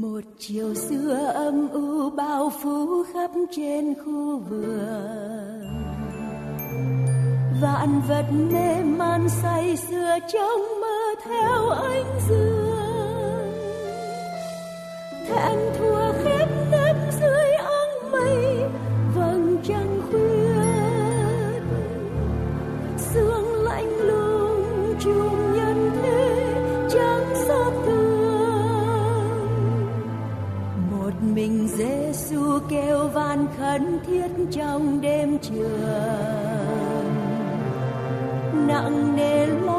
Một chiều xưa âm u bao phủ khắp trên khu vườn. Vạn vật mê man say sưa trong mơ theo ánh dương. Thẹn thùng Giêsu kêu van khẩn thiết trong đêm trường. Nặng nề lo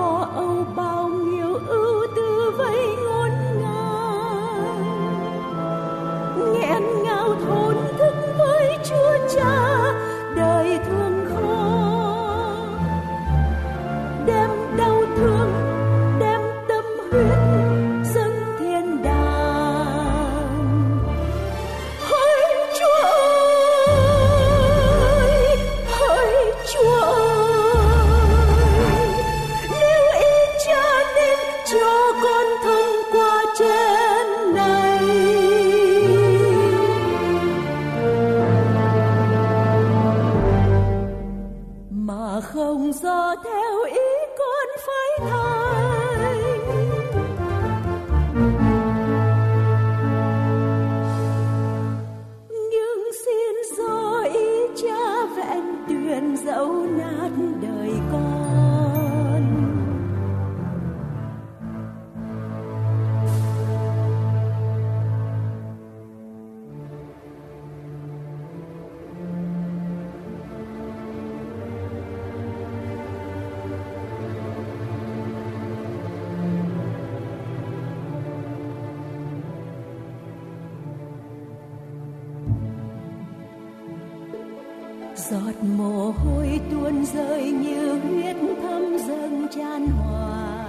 giọt mồ hôi tuôn rơi như huyết thấm dâng tràn hòa.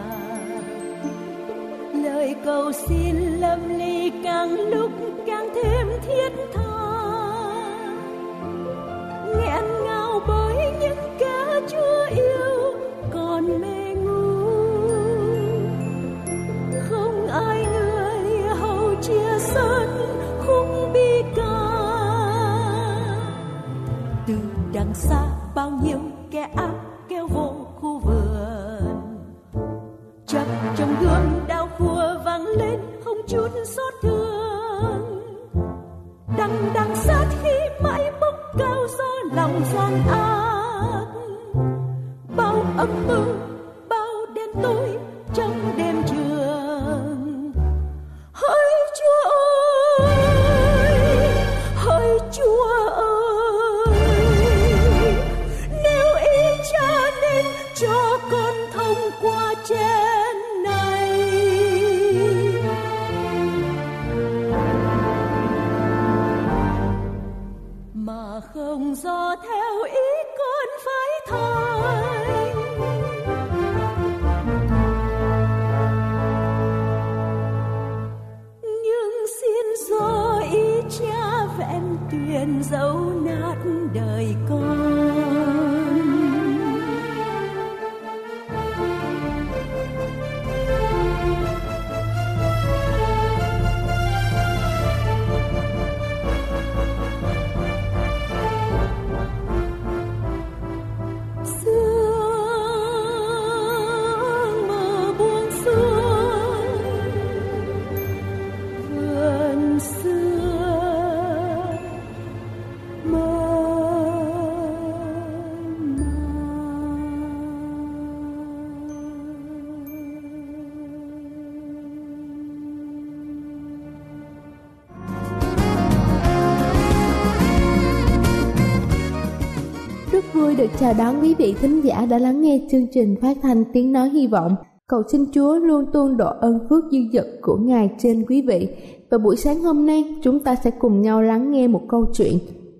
Lời cầu xin lâm ly càng lúc bao nhiêu kẻ ác kéo vô khu vườn. Chập trong gương đau khua vang lên không chút xót thương. Đằng đằng sát khi mãi bốc cao do lòng gian ác. Bao âm mưu, bao đen tối tuyên dấu nát đời. Chào đón quý vị thính giả đã lắng nghe chương trình phát thanh tiếng nói hy vọng. Cầu xin Chúa luôn tuôn độ ơn phước dư dật của Ngài trên quý vị. Và buổi sáng hôm nay chúng ta sẽ cùng nhau lắng nghe một câu chuyện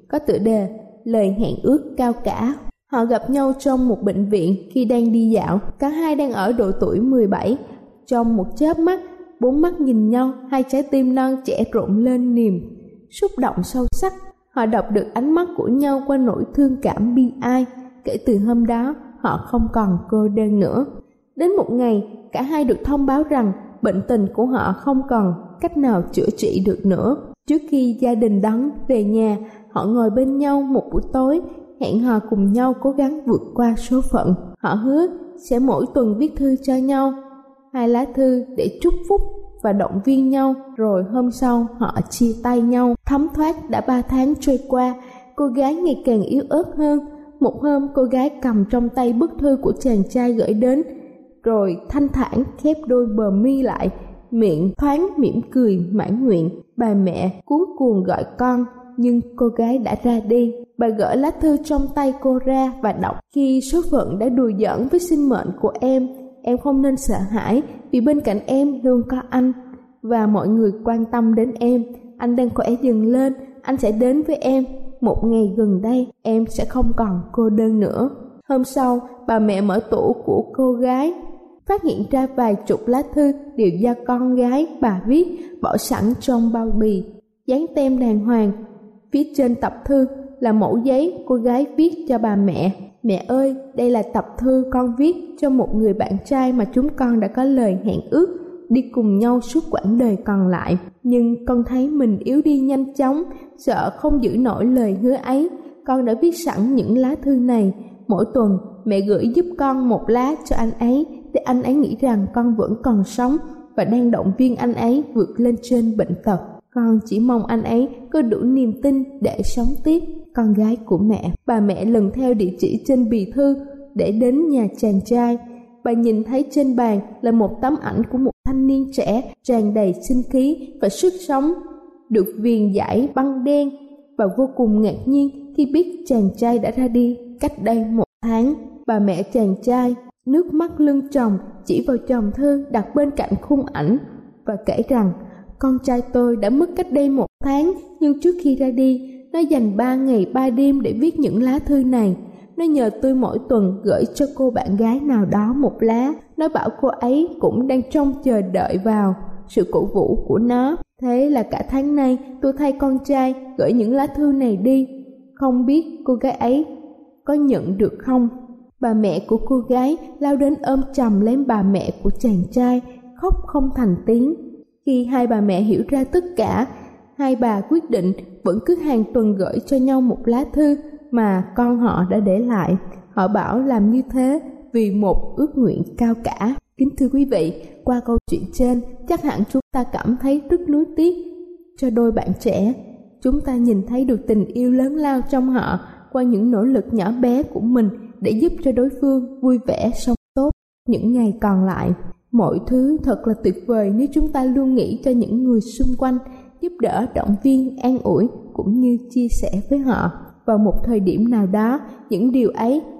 có tựa đề Lời hẹn ước cao cả. Họ gặp nhau trong một bệnh viện khi đang đi dạo. Cả hai đang ở độ tuổi 17. Trong một chớp mắt, bốn mắt nhìn nhau, hai trái tim non trẻ rộn lên niềm xúc động sâu sắc họ đọc được ánh mắt của nhau qua nỗi thương cảm bi ai kể từ hôm đó, họ không còn cô đơn nữa. Đến một ngày, cả hai được thông báo rằng bệnh tình của họ không còn cách nào chữa trị được nữa. Trước khi gia đình đón về nhà, họ ngồi bên nhau một buổi tối, hẹn hò cùng nhau cố gắng vượt qua số phận. Họ hứa sẽ mỗi tuần viết thư cho nhau, hai lá thư để chúc phúc và động viên nhau. Rồi hôm sau, họ chia tay nhau. Thấm thoát đã ba tháng trôi qua, cô gái ngày càng yếu ớt hơn một hôm, cô gái cầm trong tay bức thư của chàng trai gửi đến, rồi thanh thản khép đôi bờ mi lại, miệng thoáng mỉm cười, mãn nguyện. Bà mẹ cuốn cuồng gọi con, nhưng cô gái đã ra đi. Bà gỡ lá thư trong tay cô ra và đọc, khi số phận đã đùa giỡn với sinh mệnh của em em không nên sợ hãi, vì bên cạnh em luôn có anh và mọi người quan tâm đến em. Anh đang khỏe dần lên, anh sẽ đến với em một ngày gần đây em sẽ không còn cô đơn nữa. Hôm sau bà mẹ mở tủ của cô gái phát hiện ra vài chục lá thư đều do con gái bà viết bỏ sẵn trong bao bì. Dán tem đàng hoàng phía trên tập thư là mẫu giấy cô gái viết cho bà mẹ. Mẹ ơi, đây là tập thư con viết cho một người bạn trai mà chúng con đã có lời hẹn ước đi cùng nhau suốt quãng đời còn lại. Nhưng con thấy mình yếu đi nhanh chóng, sợ không giữ nổi lời hứa ấy. Con đã viết sẵn những lá thư này. Mỗi tuần, mẹ gửi giúp con một lá cho anh ấy để anh ấy nghĩ rằng con vẫn còn sống và đang động viên anh ấy vượt lên trên bệnh tật. Con chỉ mong anh ấy có đủ niềm tin để sống tiếp con gái của mẹ. Bà mẹ lần theo địa chỉ trên bì thư để đến nhà chàng trai. Bà nhìn thấy trên bàn là một tấm ảnh của một thanh niên trẻ tràn đầy sinh khí và sức sống, được viền giải băng đen và vô cùng ngạc nhiên khi biết chàng trai đã ra đi cách đây một tháng. Bà mẹ chàng trai nước mắt lưng chồng chỉ vào chồng thư đặt bên cạnh khung ảnh và kể rằng con trai tôi đã mất cách đây một tháng nhưng trước khi ra đi nó dành ba ngày ba đêm để viết những lá thư này. Nó nhờ tôi mỗi tuần gửi cho cô bạn gái nào đó một lá. Nó bảo cô ấy cũng đang trông chờ đợi vào sự cổ vũ của nó. Thế là cả tháng nay tôi thay con trai gửi những lá thư này đi. Không biết cô gái ấy có nhận được không? Bà mẹ của cô gái lao đến ôm chầm lấy bà mẹ của chàng trai, khóc không thành tiếng. Khi hai bà mẹ hiểu ra tất cả, hai bà quyết định vẫn cứ hàng tuần gửi cho nhau một lá thư mà con họ đã để lại. Họ bảo làm như thế vì một ước nguyện cao cả. Kính thưa quý vị, qua câu chuyện trên, chắc hẳn chúng ta cảm thấy rất nuối tiếc cho đôi bạn trẻ. Chúng ta nhìn thấy được tình yêu lớn lao trong họ qua những nỗ lực nhỏ bé của mình để giúp cho đối phương vui vẻ sống tốt những ngày còn lại. Mọi thứ thật là tuyệt vời nếu chúng ta luôn nghĩ cho những người xung quanh giúp đỡ động viên an ủi cũng như chia sẻ với họ vào một thời điểm nào đó những điều ấy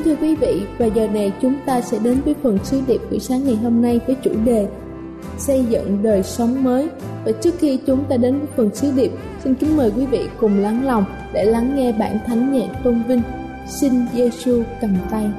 Kính thưa quý vị, và giờ này chúng ta sẽ đến với phần sứ điệp buổi sáng ngày hôm nay với chủ đề Xây dựng đời sống mới. Và trước khi chúng ta đến với phần sứ điệp, xin kính mời quý vị cùng lắng lòng để lắng nghe bản thánh nhạc tôn vinh xin Giêsu cầm tay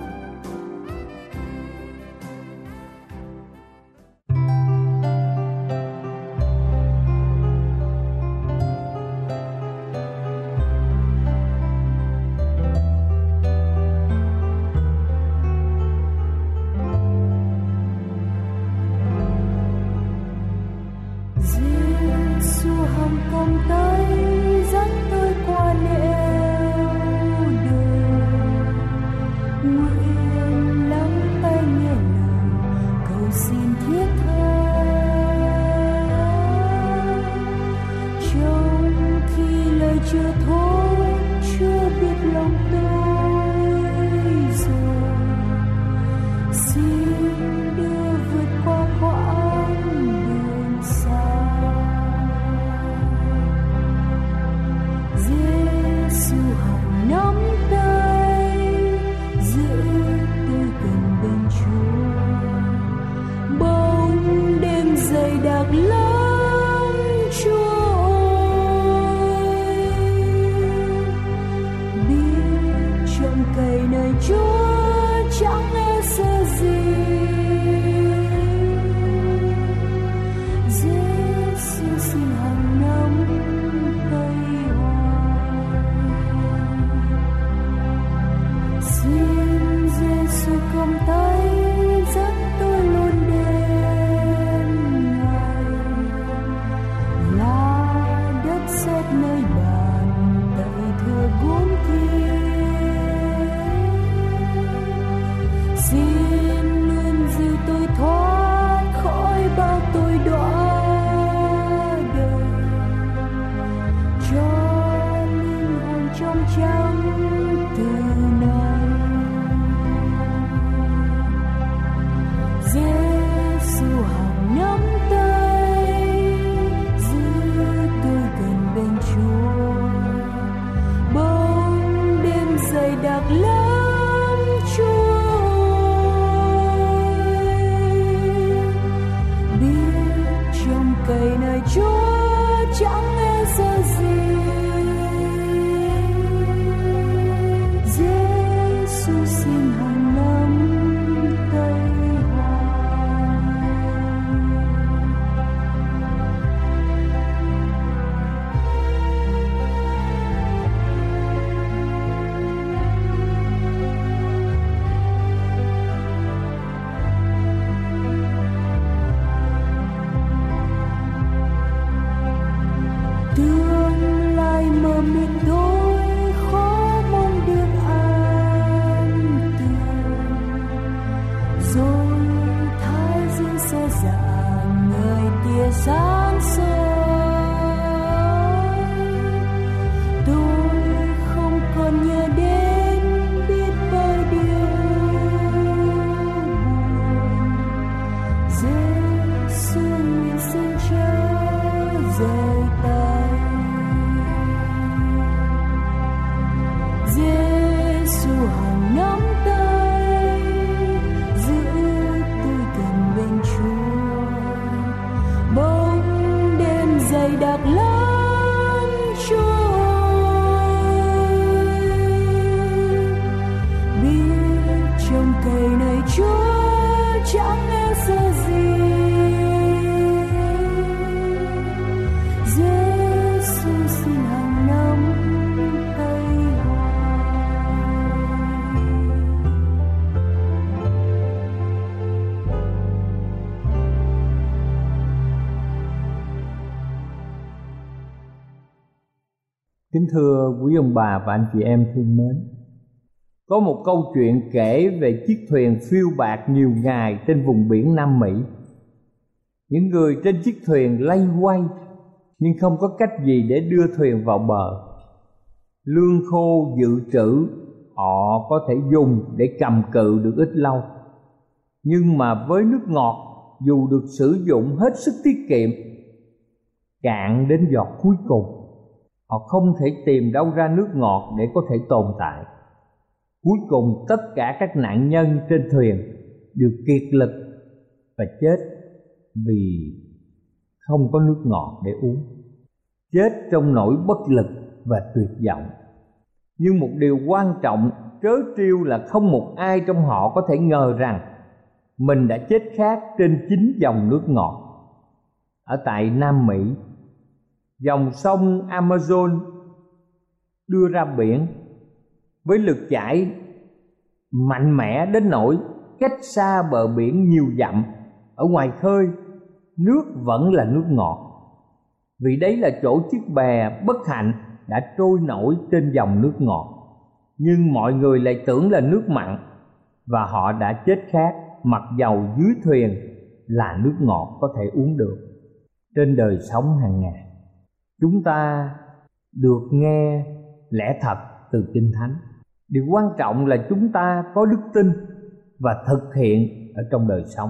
Kính thưa quý ông bà và anh chị em thương mến, Có một câu chuyện kể về chiếc thuyền phiêu bạc nhiều ngày trên vùng biển Nam Mỹ. Những người trên chiếc thuyền lay quay, Nhưng không có cách gì để đưa thuyền vào bờ. Lương khô dự trữ, họ có thể dùng để cầm cự được ít lâu. Nhưng mà với nước ngọt, dù được sử dụng hết sức tiết kiệm, Cạn đến giọt cuối cùng họ không thể tìm đâu ra nước ngọt để có thể tồn tại. Cuối cùng, tất cả các nạn nhân trên thuyền đều kiệt lực và chết vì không có nước ngọt để uống. Chết trong nỗi bất lực và tuyệt vọng. Nhưng một điều quan trọng, trớ trêu là không một ai trong họ có thể ngờ rằng mình đã chết khát trên chính dòng nước ngọt. Ở tại Nam Mỹ. Dòng sông Amazon đưa ra biển với lực chảy mạnh mẽ đến nỗi cách xa bờ biển nhiều dặm. Ở ngoài khơi, nước vẫn là nước ngọt. Vì đấy là chỗ chiếc bè bất hạnh đã trôi nổi trên dòng nước ngọt. Nhưng mọi người lại tưởng là nước mặn và họ đã chết khát, mặc dầu dưới thuyền là nước ngọt có thể uống được. Trên đời sống hàng ngày chúng ta được nghe lẽ thật từ kinh thánh. Điều quan trọng là chúng ta có đức tin và thực hiện ở trong đời sống.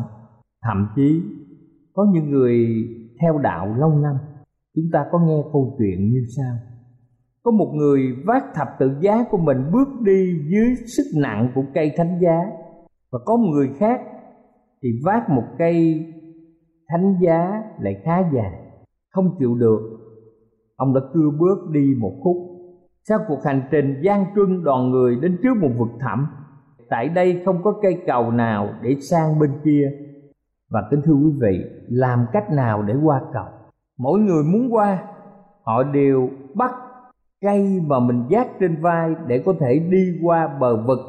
Thậm chí, có những người theo đạo lâu năm, chúng ta có nghe câu chuyện như sau. Có một người vác thập tự giá của mình bước đi dưới sức nặng của cây thánh giá. Và có một người khác thì vác một cây thánh giá lại khá dài không chịu được ông đã cưa bước đi một khúc. Sau cuộc hành trình gian truân đoàn người đến trước một vực thẳm. Tại đây không có cây cầu nào để sang bên kia. Và kính thưa quý vị, làm cách nào để qua cầu? Mỗi người muốn qua, họ đều bắt cây mà mình giác trên vai để có thể đi qua bờ vực.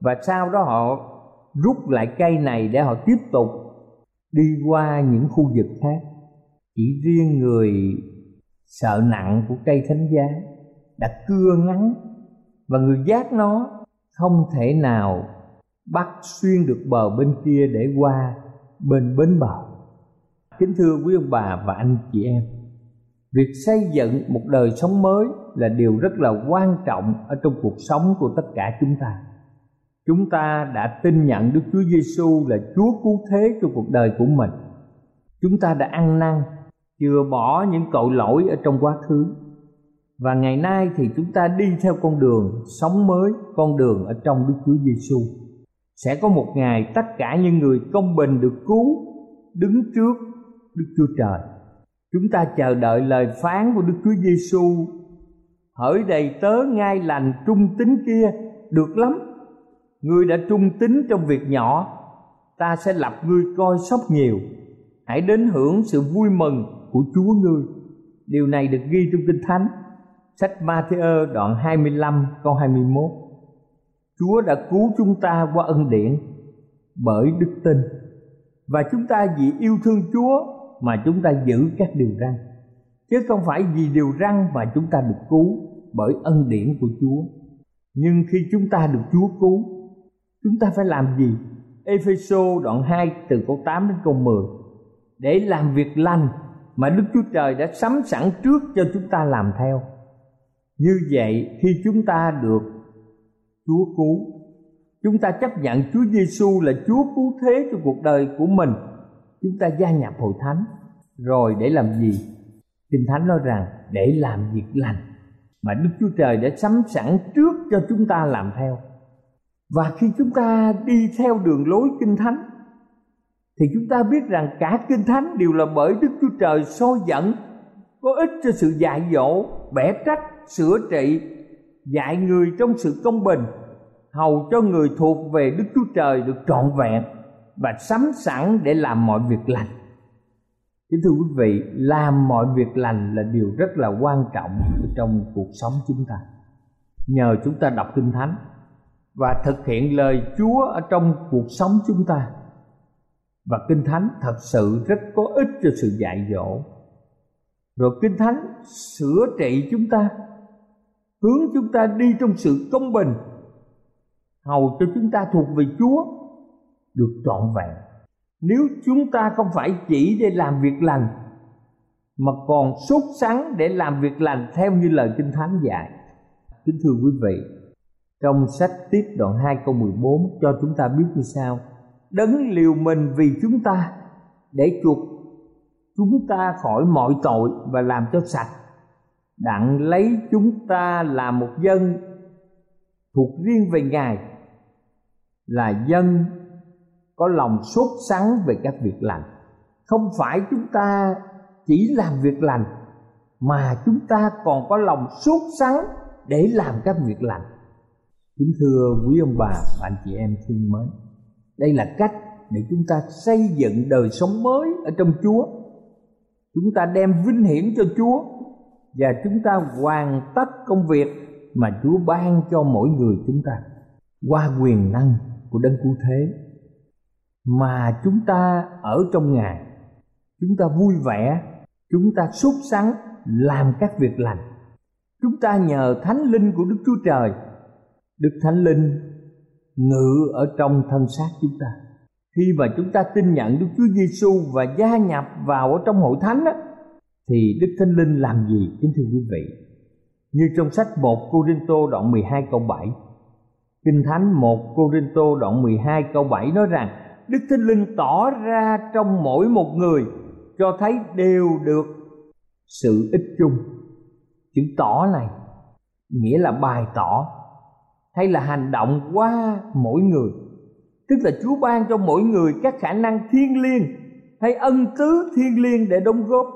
Và sau đó họ rút lại cây này để họ tiếp tục đi qua những khu vực khác. Chỉ riêng người sợ nặng của cây thánh giá đã cưa ngắn và người giác nó không thể nào bắt xuyên được bờ bên kia để qua bên bến bờ. Kính thưa quý ông bà và anh chị em, việc xây dựng một đời sống mới là điều rất là quan trọng ở trong cuộc sống của tất cả chúng ta. Chúng ta đã tin nhận Đức Chúa Giêsu là Chúa cứu thế cho cuộc đời của mình. Chúng ta đã ăn năn chừa bỏ những tội lỗi ở trong quá khứ. Và ngày nay thì chúng ta đi theo con đường sống mới, con đường ở trong Đức Chúa Giêsu sẽ có một ngày tất cả những người công bình được cứu, đứng trước Đức Chúa Trời. Chúng ta chờ đợi lời phán của Đức Chúa Giêsu hỡi đầy tớ ngay lành trung tín kia, được lắm. Ngươi đã trung tín trong việc nhỏ, ta sẽ lập ngươi coi sóc nhiều. Hãy đến hưởng sự vui mừng của Chúa ngươi. Điều này được ghi trong kinh thánh, sách Matthew đoạn 25 câu 21 Chúa đã cứu chúng ta qua ân điển bởi đức tin, và chúng ta vì yêu thương Chúa mà chúng ta giữ các điều răn, chứ không phải vì điều răn mà chúng ta được cứu bởi ân điển của Chúa. Nhưng khi chúng ta được Chúa cứu, chúng ta phải làm gì? Epheso đoạn 2 từ câu 8 đến câu 10 để làm việc lành mà Đức Chúa Trời đã sắm sẵn trước cho chúng ta làm theo. Như vậy khi chúng ta được Chúa cứu, chúng ta chấp nhận Chúa Giêsu là Chúa cứu thế cho cuộc đời của mình, chúng ta gia nhập hội thánh rồi để làm gì? Kinh Thánh nói rằng để làm việc lành mà Đức Chúa Trời đã sắm sẵn trước cho chúng ta làm theo. Và khi chúng ta đi theo đường lối Kinh Thánh thì chúng ta biết rằng cả kinh thánh đều là bởi Đức Chúa Trời soi dẫn có ích cho sự dạy dỗ, bẻ trách, sửa trị, dạy người trong sự công bình, hầu cho người thuộc về Đức Chúa Trời được trọn vẹn và sắm sẵn để làm mọi việc lành. Kính thưa quý vị, làm mọi việc lành là điều rất là quan trọng trong cuộc sống chúng ta. Nhờ chúng ta đọc Kinh Thánh và thực hiện lời Chúa ở trong cuộc sống chúng ta và kinh thánh thật sự rất có ích cho sự dạy dỗ. Rồi kinh thánh sửa trị chúng ta, hướng chúng ta đi trong sự công bình. Hầu cho chúng ta thuộc về chúa, được trọn vẹn. Nếu chúng ta không phải chỉ để làm việc lành, mà còn sốt sắng để làm việc lành theo như lời kinh thánh dạy. Kính thưa quý vị, trong sách tiếp đoạn 2 câu 14 cho chúng ta biết như sau đấng liều mình vì chúng ta để chuộc chúng ta khỏi mọi tội và làm cho sạch. Đặng lấy chúng ta làm một dân thuộc riêng về ngài, là dân có lòng sốt sắng về các việc lành. Không phải chúng ta chỉ làm việc lành, mà chúng ta còn có lòng sốt sắng để làm các việc lành. Kính thưa quý ông bà, và anh chị em thương mến đây là cách để chúng ta xây dựng đời sống mới ở trong chúa. Chúng ta đem vinh hiển cho chúa và chúng ta hoàn tất công việc mà chúa ban cho mỗi người chúng ta qua quyền năng của đấng cứu thế. Mà chúng ta ở trong ngài, chúng ta vui vẻ, chúng ta sốt sắng làm các việc lành. Chúng ta nhờ thánh linh của đức chúa trời. Đức thánh linh ngự ở trong thân xác chúng ta. Khi mà chúng ta tin nhận đức chúa giêsu và gia nhập vào ở trong hội thánh đó, thì đức thánh linh làm gì kính thưa quý vị? Như trong sách 1 Cô-rin-tô đoạn 12 câu 7 Kinh Thánh 1 Cô-rin-tô đoạn 12 câu 7 nói rằng Đức Thánh Linh tỏ ra trong mỗi một người cho thấy đều được sự ích chung. Chữ tỏ này nghĩa là bày tỏ hay là hành động qua mỗi người. Tức là chúa ban cho mỗi người các khả năng thiên liêng hay ân tứ thiên liêng để đóng góp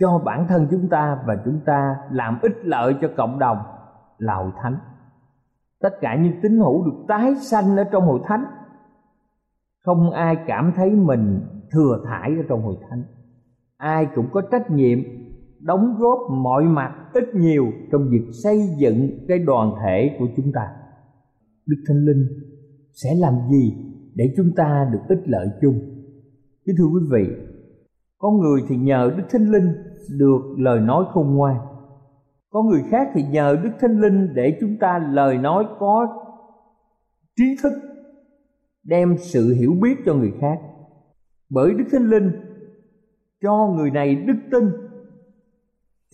cho bản thân chúng ta và chúng ta làm ích lợi cho cộng đồng là hội thánh. Tất cả những tín hữu được tái sanh ở trong hội thánh. Không ai cảm thấy mình thừa thải ở trong hội thánh. Ai cũng có trách nhiệm đóng góp mọi mặt ít nhiều trong việc xây dựng cái đoàn thể của chúng ta. Đức thánh linh sẽ làm gì để chúng ta được ích lợi chung? Kính thưa quý vị, có người thì nhờ đức thánh linh được lời nói khôn ngoan. Có người khác thì nhờ đức thánh linh để chúng ta lời nói có trí thức, đem sự hiểu biết cho người khác. Bởi đức thánh linh cho người này đức tin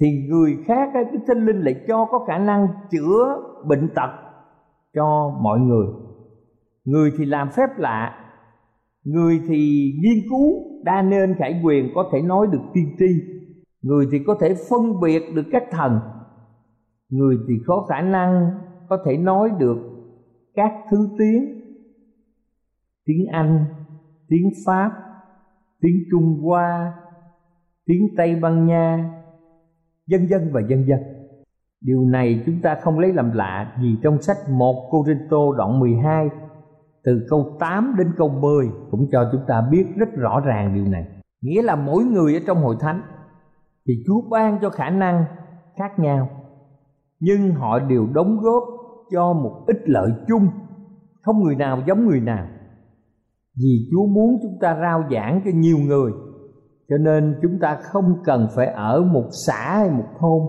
thì người khác cái thánh linh lại cho có khả năng chữa bệnh tật cho mọi người. Người thì làm phép lạ, người thì nghiên cứu, đa nên khải quyền có thể nói được tiên tri. Người thì có thể phân biệt được các thần, người thì có khả năng có thể nói được các thứ tiếng tiếng anh, tiếng pháp, tiếng trung hoa, tiếng tây ban nha dân dân và dân dân. Điều này chúng ta không lấy làm lạ vì trong sách 1 Cô-rin-tô đoạn 12 từ câu 8 đến câu 10 cũng cho chúng ta biết rất rõ ràng điều này. Nghĩa là mỗi người ở trong hội thánh thì Chúa ban cho khả năng khác nhau, nhưng họ đều đóng góp cho một ích lợi chung, không người nào giống người nào. Vì Chúa muốn chúng ta rao giảng cho nhiều người cho nên chúng ta không cần phải ở một xã hay một thôn.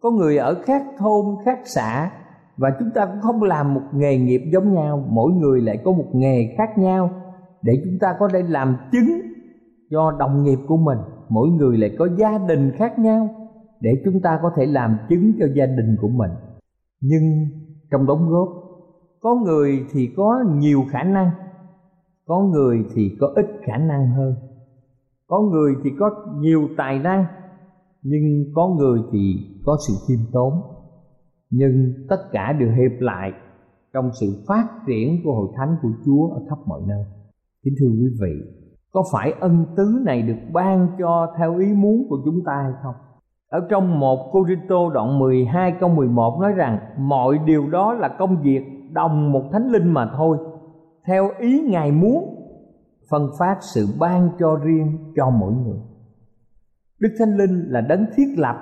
Có người ở khác thôn, khác xã, và chúng ta cũng không làm một nghề nghiệp giống nhau. Mỗi người lại có một nghề khác nhau. Để chúng ta có thể làm chứng cho đồng nghiệp của mình, mỗi người lại có gia đình khác nhau. Để chúng ta có thể làm chứng cho gia đình của mình. Nhưng trong đóng góp, có người thì có nhiều khả năng, có người thì có ít khả năng hơn có người thì có nhiều tài năng nhưng có người thì có sự khiêm tốn nhưng tất cả đều hiệp lại trong sự phát triển của hội thánh của Chúa ở khắp mọi nơi. Kính thưa quý vị, có phải ân tứ này được ban cho theo ý muốn của chúng ta hay không? Ở trong một Cô Rito đoạn 12 câu 11 nói rằng mọi điều đó là công việc đồng một thánh linh mà thôi, theo ý Ngài muốn phân phát sự ban cho riêng cho mỗi người. Đức thánh linh là đấng thiết lập,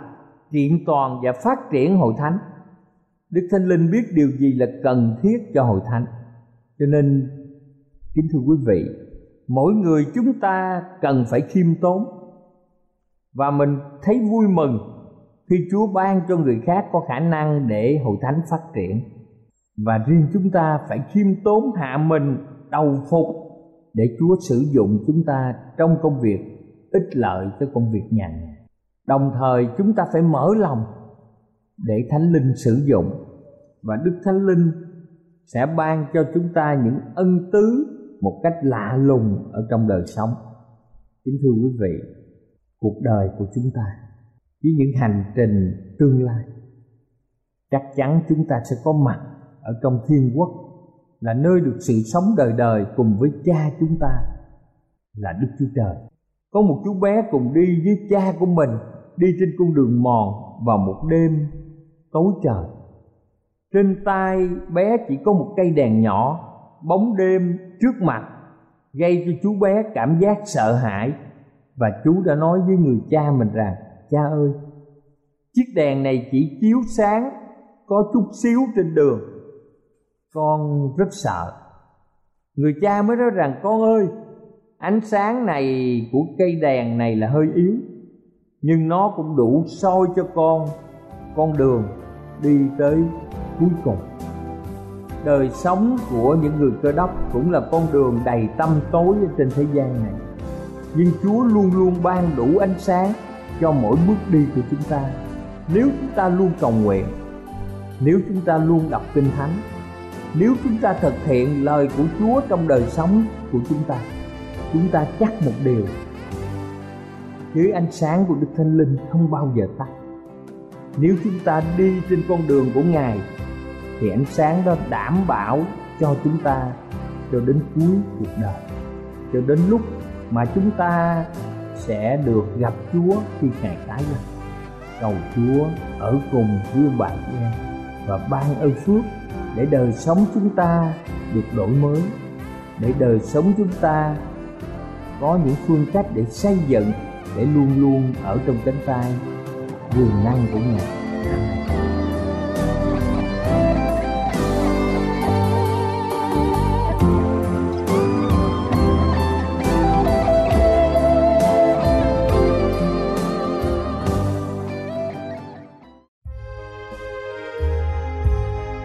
kiện toàn và phát triển hội thánh. Đức thánh linh biết điều gì là cần thiết cho hội thánh. Cho nên, kính thưa quý vị, mỗi người chúng ta cần phải khiêm tốn. Và mình thấy vui mừng khi Chúa ban cho người khác có khả năng để hội thánh phát triển. Và riêng chúng ta phải khiêm tốn hạ mình, đầu phục để Chúa sử dụng chúng ta trong công việc ích lợi cho công việc nhà nhà. Đồng thời chúng ta phải mở lòng để Thánh Linh sử dụng và Đức Thánh Linh sẽ ban cho chúng ta những ân tứ một cách lạ lùng ở trong đời sống. Kính thưa quý vị, cuộc đời của chúng ta với những hành trình tương lai chắc chắn chúng ta sẽ có mặt ở trong thiên quốc là nơi được sự sống đời đời cùng với cha chúng ta, là Đức Chúa Trời. Có một chú bé cùng đi với cha của mình, đi trên con đường mòn vào một đêm tối trời. trên tay bé chỉ có một cây đèn nhỏ, bóng đêm trước mặt, gây cho chú bé cảm giác sợ hãi và chú đã nói với người cha mình rằng, cha ơi, chiếc đèn này chỉ chiếu sáng có chút xíu trên đường con rất sợ. Người cha mới nói rằng, con ơi, ánh sáng này của cây đèn này là hơi yếu, nhưng nó cũng đủ soi cho con con đường đi tới cuối cùng. Đời sống của những người cơ đốc cũng là con đường đầy tâm tối trên thế gian này. Nhưng chúa luôn luôn ban đủ ánh sáng cho mỗi bước đi của chúng ta. Nếu chúng ta luôn cầu nguyện, nếu chúng ta luôn đọc kinh thánh nếu chúng ta thực hiện lời của chúa trong đời sống của chúng ta chúng ta chắc một điều dưới ánh sáng của đức thánh linh không bao giờ tắt nếu chúng ta đi trên con đường của ngài, thì ánh sáng đó đảm bảo cho chúng ta cho đến cuối cuộc đời, cho đến lúc mà chúng ta sẽ được gặp Chúa khi Ngài tái lâm. Cầu Chúa ở cùng với bạn em và ban ơn phước để đời sống chúng ta được đổi mới, để đời sống chúng ta có những phương cách để xây dựng để luôn luôn ở trong cánh tay quyền năng của Ngài.